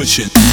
Push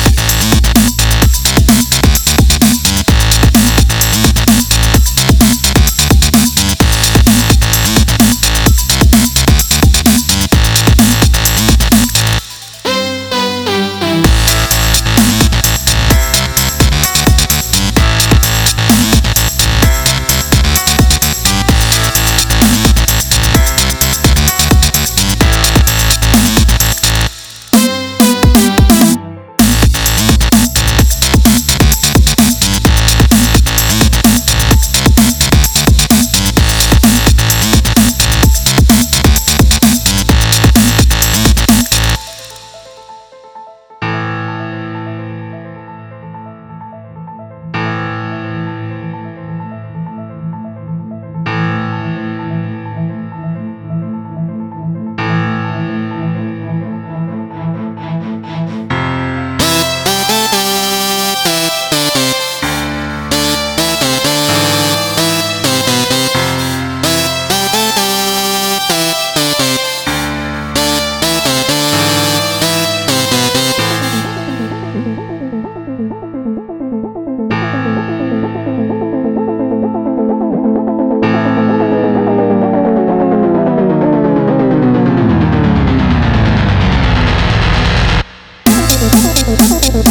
Thank you.